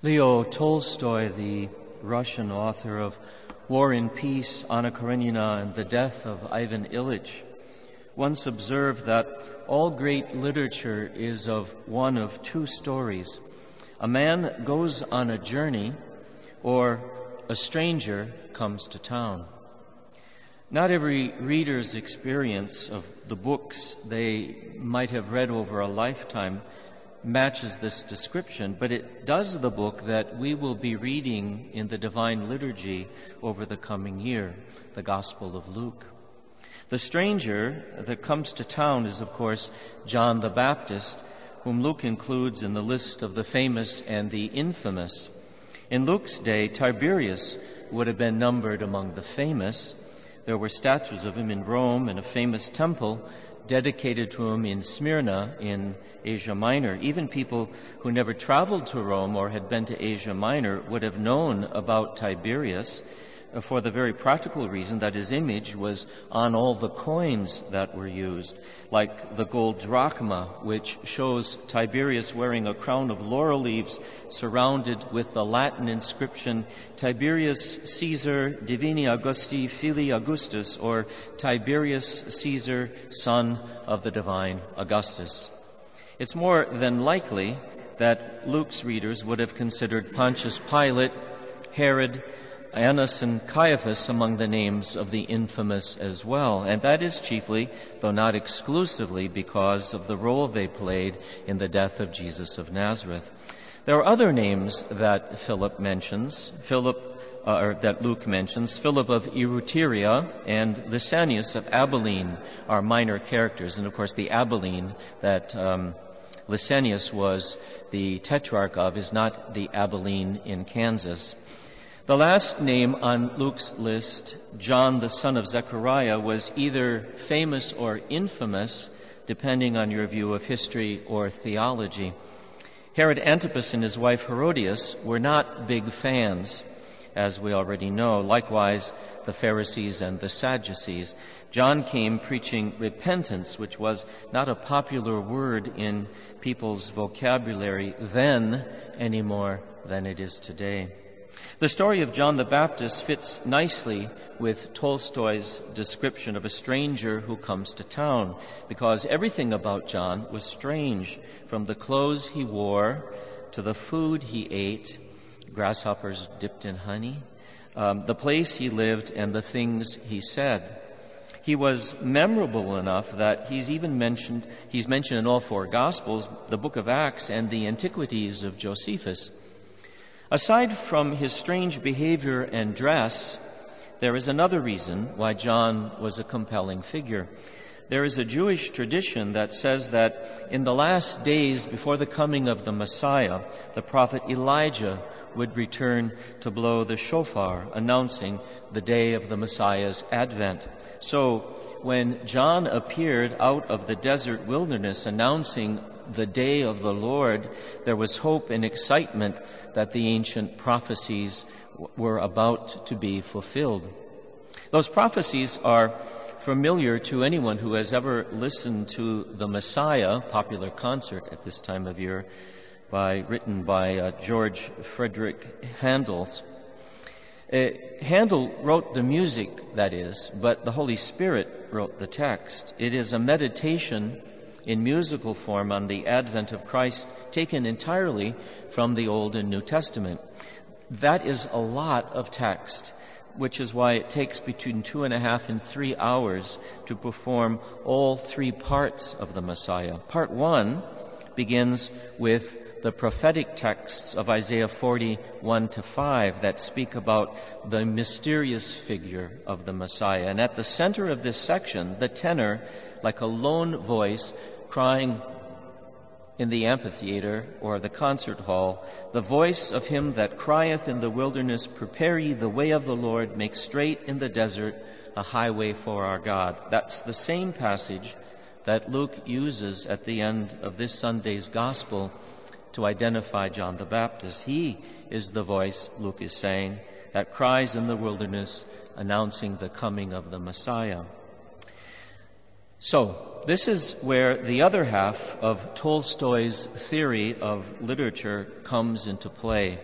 Leo Tolstoy, the Russian author of War and Peace, Anna Karenina, and the Death of Ivan Ilyich, once observed that all great literature is of one of two stories. A man goes on a journey, or a stranger comes to town. Not every reader's experience of the books they might have read over a lifetime matches this description, but it does the book that we will be reading in the Divine Liturgy over the coming year, the Gospel of Luke. The stranger that comes to town is, of course, John the Baptist, whom Luke includes in the list of the famous and the infamous. In Luke's day, Tiberius would have been numbered among the famous. There were statues of him in Rome and a famous temple dedicated to him in Smyrna in Asia Minor. Even people who never traveled to Rome or had been to Asia Minor would have known about Tiberius for the very practical reason that his image was on all the coins that were used, like the gold drachma, which shows Tiberius wearing a crown of laurel leaves surrounded with the Latin inscription Tiberius Caesar Divini Augusti Filii Augustus, or Tiberius Caesar, son of the divine Augustus. It's more than likely that Luke's readers would have considered Pontius Pilate, Herod, Annas and Caiaphas among the names of the infamous as well. And that is chiefly, though not exclusively, because of the role they played in the death of Jesus of Nazareth. There are other names that Philip mentions. Philip, uh, or that Luke mentions, Philip of Ituraea and Lysanias of Abilene are minor characters. And of course, the Abilene that um, Lysanias was the tetrarch of is not the Abilene in Kansas. The last name on Luke's list, John the son of Zechariah, was either famous or infamous, depending on your view of history or theology. Herod Antipas and his wife Herodias were not big fans, as we already know. Likewise, the Pharisees and the Sadducees. John came preaching repentance, which was not a popular word in people's vocabulary then any more than it is today. The story of John the Baptist fits nicely with Tolstoy's description of a stranger who comes to town, because everything about John was strange, from the clothes he wore to the food he ate, grasshoppers dipped in honey, um, the place he lived, and the things he said. He was memorable enough that he's even mentioned, he's mentioned in all four Gospels, the book of Acts, and the Antiquities of Josephus. Aside from his strange behavior and dress, there is another reason why John was a compelling figure. There is a Jewish tradition that says that in the last days before the coming of the Messiah, the prophet Elijah would return to blow the shofar, announcing the day of the Messiah's advent. So, when John appeared out of the desert wilderness announcing the day of the Lord, there was hope and excitement that the ancient prophecies were about to be fulfilled. Those prophecies are familiar to anyone who has ever listened to the Messiah, popular concert at this time of year, by written by uh, George Frederick Handel. Uh, Handel wrote the music, that is, but the Holy Spirit wrote the text. It is a meditation in musical form on the advent of Christ, taken entirely from the Old and New Testament. That is a lot of text, which is why it takes between two and a half and three hours to perform all three parts of the Messiah. Part one begins with the prophetic texts of Isaiah 41 to 5 that speak about the mysterious figure of the Messiah. And at the center of this section, the tenor, like a lone voice, crying in the amphitheater or the concert hall, the voice of him that crieth in the wilderness, Prepare ye the way of the Lord, make straight in the desert a highway for our God. That's the same passage that Luke uses at the end of this Sunday's gospel to identify John the Baptist. He is the voice, Luke is saying, that cries in the wilderness announcing the coming of the Messiah. So, this is where the other half of Tolstoy's theory of literature comes into play.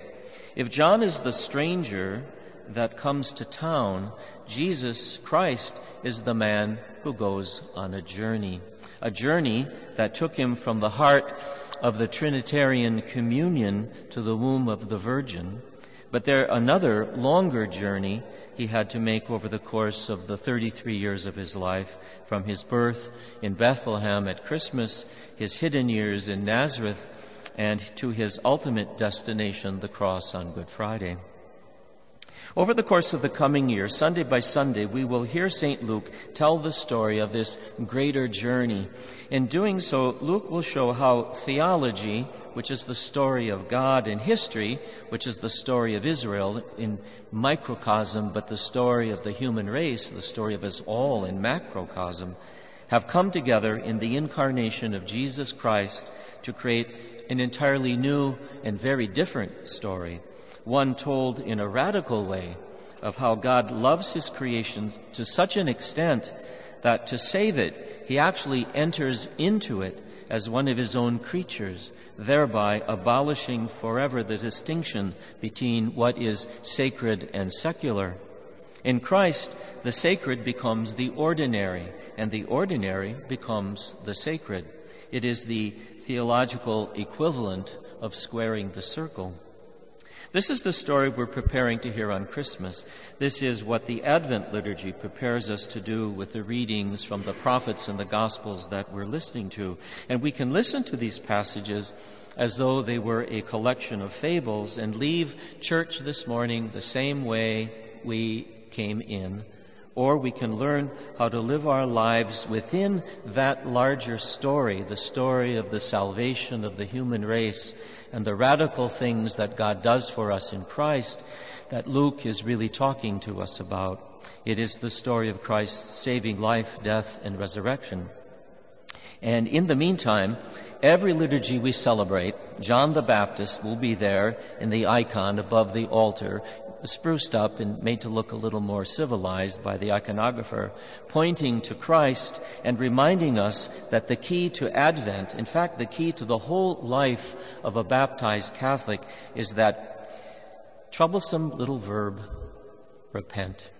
If John is the stranger that comes to town, Jesus Christ is the man who goes on a journey. A journey that took him from the heart of the Trinitarian communion to the womb of the Virgin. But there another longer journey he had to make over the course of the 33 years of his life, from his birth in Bethlehem at Christmas, his hidden years in Nazareth, and to his ultimate destination, the cross on Good Friday. Over the course of the coming year, Sunday by Sunday, we will hear St. Luke tell the story of this greater journey. In doing so, Luke will show how theology, which is the story of God, and history, which is the story of Israel in microcosm, but the story of the human race, the story of us all in macrocosm, have come together in the incarnation of Jesus Christ to create an entirely new and very different story one told in a radical way of how God loves his creation to such an extent that to save it, he actually enters into it as one of his own creatures, thereby abolishing forever the distinction between what is sacred and secular. In Christ, the sacred becomes the ordinary, and the ordinary becomes the sacred. It is the theological equivalent of squaring the circle. This is the story we're preparing to hear on Christmas. This is what the Advent liturgy prepares us to do with the readings from the prophets and the Gospels that we're listening to. And we can listen to these passages as though they were a collection of fables and leave church this morning the same way we came in or we can learn how to live our lives within that larger story, the story of the salvation of the human race and the radical things that God does for us in Christ that Luke is really talking to us about. It is the story of Christ's saving life, death, and resurrection. And in the meantime, every liturgy we celebrate, John the Baptist will be there in the icon above the altar spruced up and made to look a little more civilized by the iconographer, pointing to Christ and reminding us that the key to Advent, in fact, the key to the whole life of a baptized Catholic, is that troublesome little verb, repent.